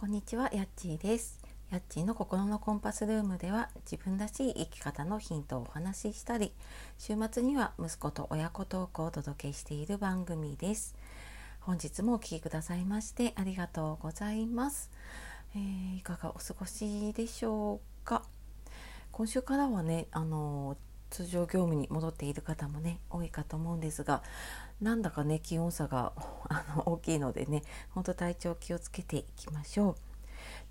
こんにちは、やっちーです。やっちーの心のコンパスルームでは自分らしい生き方のヒントをお話ししたり、週末には息子と親子トークをお届けしている番組です。本日もお聴きくださいましてありがとうございます。えーいかがお過ごしでしょうか？今週からはね、あの通常業務に戻っている方もね多いかと思うんですがなんだかね気温差が あの大きいのでね本当体調気をつけていきましょう。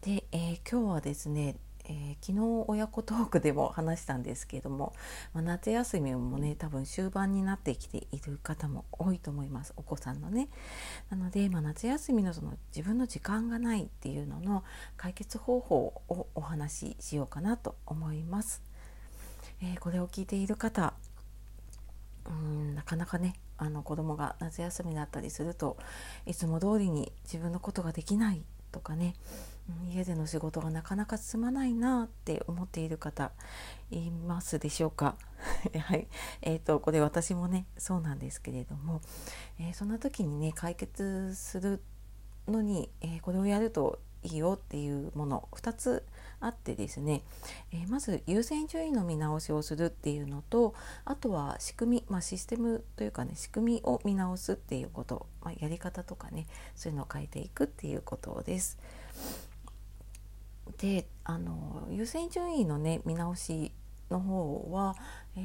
で、えー今日はですね、えー昨日親子トークでも話したんですけれども、まあ夏休みもね多分終盤になってきている方も多いと思いますお子さんのね。なので、まあ、夏休みのその自分の時間がないっていうのの解決方法をお話ししようかなと思います。えーこれを聞いている方うんなかなかねあの子供が夏休みだったりするといつも通りに自分のことができないとかね、家での仕事がなかなか進まないなって思っている方いますでしょうか？はい、えー、とこれ私もねそうなんですけれども、えーそんな時にね解決するのに、えーこれをやるといいよっていうもの2つあってですね、えまず優先順位の見直しをするっていうのとあとは仕組み、まあ、システムというかね仕組みを見直すっていうこと、まあ、やり方とかねそういうのを変えていくっていうことです。であの優先順位のね見直しの方は、え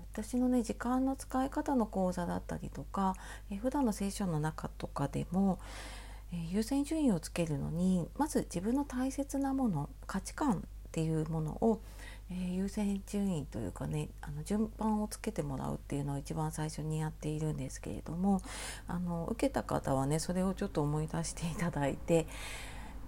ー私のね時間の使い方の講座だったりとか、えー普段のセッションの中とかでも、え優先順位をつけるのにまず自分の大切なもの価値観っていうものを、え優先順位というかねあの順番をつけてもらうっていうのを一番最初にやっているんですけれどもあの受けた方はねそれをちょっと思い出していただいて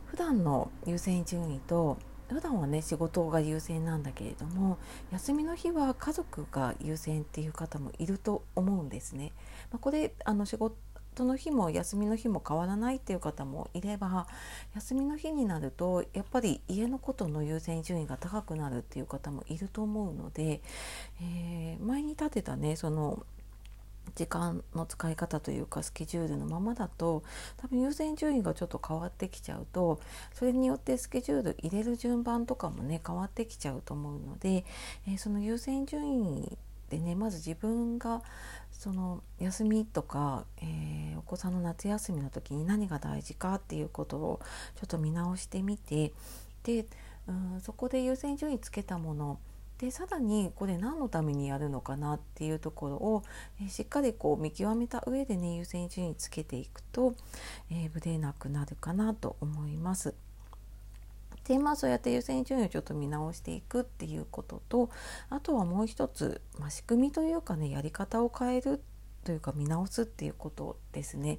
普段の優先順位と普段はね仕事が優先なんだけれども休みの日は家族が優先っていう方もいると思うんですね。まあ、これあの仕事の日も休みの日も変わらないっていう方もいれば休みの日になるとやっぱり家のことの優先順位が高くなるっていう方もいると思うので、えー前に立てたねその時間の使い方というかスケジュールのままだと多分優先順位がちょっと変わってきちゃうとそれによってスケジュール入れる順番とかもね変わってきちゃうと思うので、えーその優先順位でねまず自分がその休みとか、えーお子さんの夏休みの時に何が大事かっていうことをちょっと見直してみてでうんそこで優先順位つけたものでさらにこれ何のためにやるのかなっていうところを、えーしっかりこう見極めた上でね優先順位つけていくと、えーぶれなくなるかなと思います。でまあそうやって優先順位をちょっと見直していくっていうこととあとはもう一つ、まあ、仕組みというかねやり方を変えるというか見直すっていうことですね。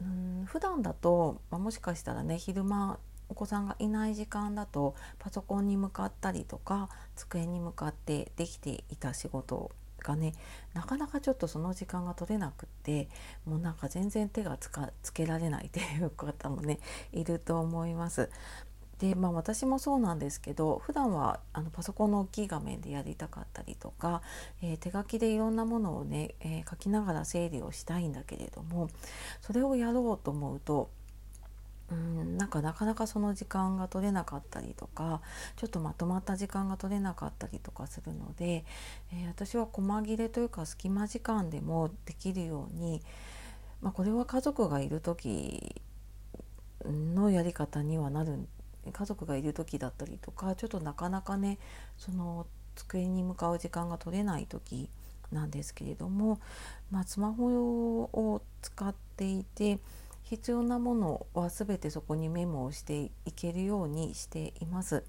うん普段だと、まあ、もしかしたらね昼間お子さんがいない時間だとパソコンに向かったりとか机に向かってできていた仕事がねなかなかちょっとその時間が取れなくってもうなんか全然手がつかつけられないっていう方もねいると思います。でまあ私もそうなんですけど普段はあのパソコンの大きい画面でやりたかったりとか、えー手書きでいろんなものをね、えー書きながら整理をしたいんだけれどもそれをやろうと思うとうんなんかなかなかその時間が取れなかったりとかちょっとまとまった時間が取れなかったりとかするので、えー私は細切れというか隙間時間でもできるように、まあ、これは家族がいる時のやり方にはなるん家族がいる時だったりとかちょっとなかなかねその机に向かう時間が取れない時なんですけれども、まあ、スマホを使っていて必要なものは全てそこにメモをしていけるようにしています。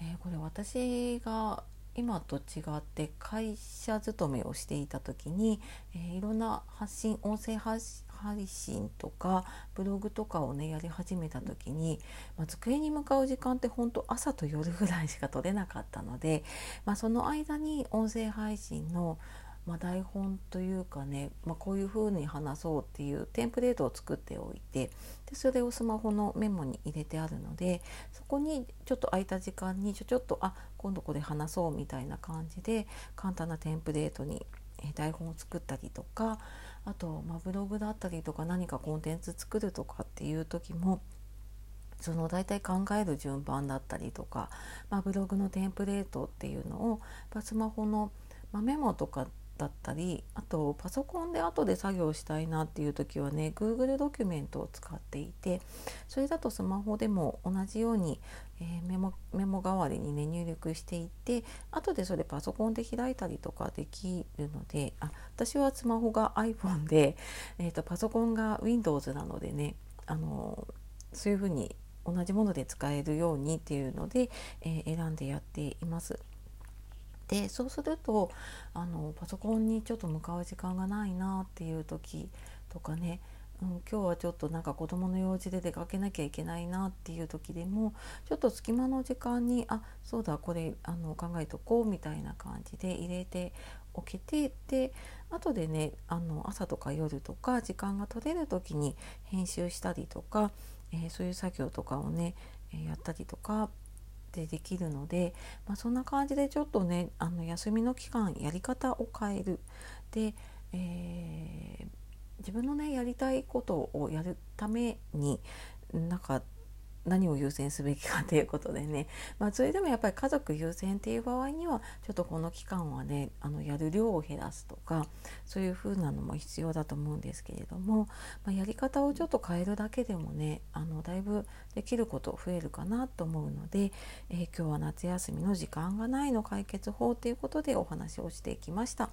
えーこれ私が今と違って会社勤めをしていた時に、えーいろんな発信音声発配信とかブログとかをねやり始めた時に、まあ、机に向かう時間って本当朝と夜ぐらいしか取れなかったので、まあ、その間に音声配信の、まあ、台本というかね、まあ、こういうふうに話そうっていうテンプレートを作っておいてでそれをスマホのメモに入れてあるのでそこにちょっと空いた時間にちょちょっとあ今度これ話そうみたいな感じで簡単なテンプレートに台本を作ったりとかあと、ま、ブログだったりとか何かコンテンツ作るとかっていう時もその大体考える順番だったりとか、まあ、ブログのテンプレートっていうのをまスマホの、まメモとかだったりあとパソコンで後で作業したいなっていう時はね Google ドキュメントを使っていてそれだとスマホでも同じように、えー、メモメモ代わりにね入力していって後でそれパソコンで開いたりとかできるのであ私はスマホが iPhone で、えーと、パソコンが Windows なのでねあのそういうふうに同じもので使えるようにっていうので、えー、選んでやっています。でそうするとあのパソコンにちょっと向かう時間がないなっていう時とかね、うん、今日はちょっとなんか子どもの用事で出かけなきゃいけないなっていう時でもちょっと隙間の時間にあそうだこれあの考えとこうみたいな感じで入れておけてで後でねあの朝とか夜とか時間が取れる時に編集したりとか、えー、そういう作業とかをね、やったりとかでできるので、まあ、そんな感じでちょっとねあの休みの期間やり方を変える。で、えー、自分のねやりたいことをやるためになんか何を優先すべきかということでね、まあ、それでもやっぱり家族優先っていう場合にはちょっとこの期間はねあのやる量を減らすとかそういう風なのも必要だと思うんですけれども、まあ、やり方をちょっと変えるだけでもねあのだいぶできること増えるかなと思うので、えー、今日は夏休みの時間がないの解決法ということでお話をしていきました。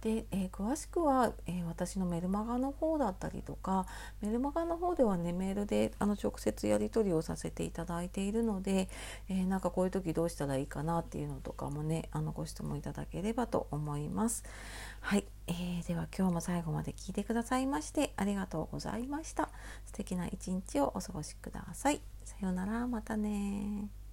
で、えー、詳しくは、えー、私のメルマガの方だったりとかメルマガの方ではねメールであの直接やり取りをさせていただいているので、えー、なんかこういう時どうしたらいいかなっていうのとかもねあのご質問いただければと思います。はい、えー、では今日も最後まで聞いてくださいましてありがとうございました。素敵な一日をお過ごしください。さようなら、またね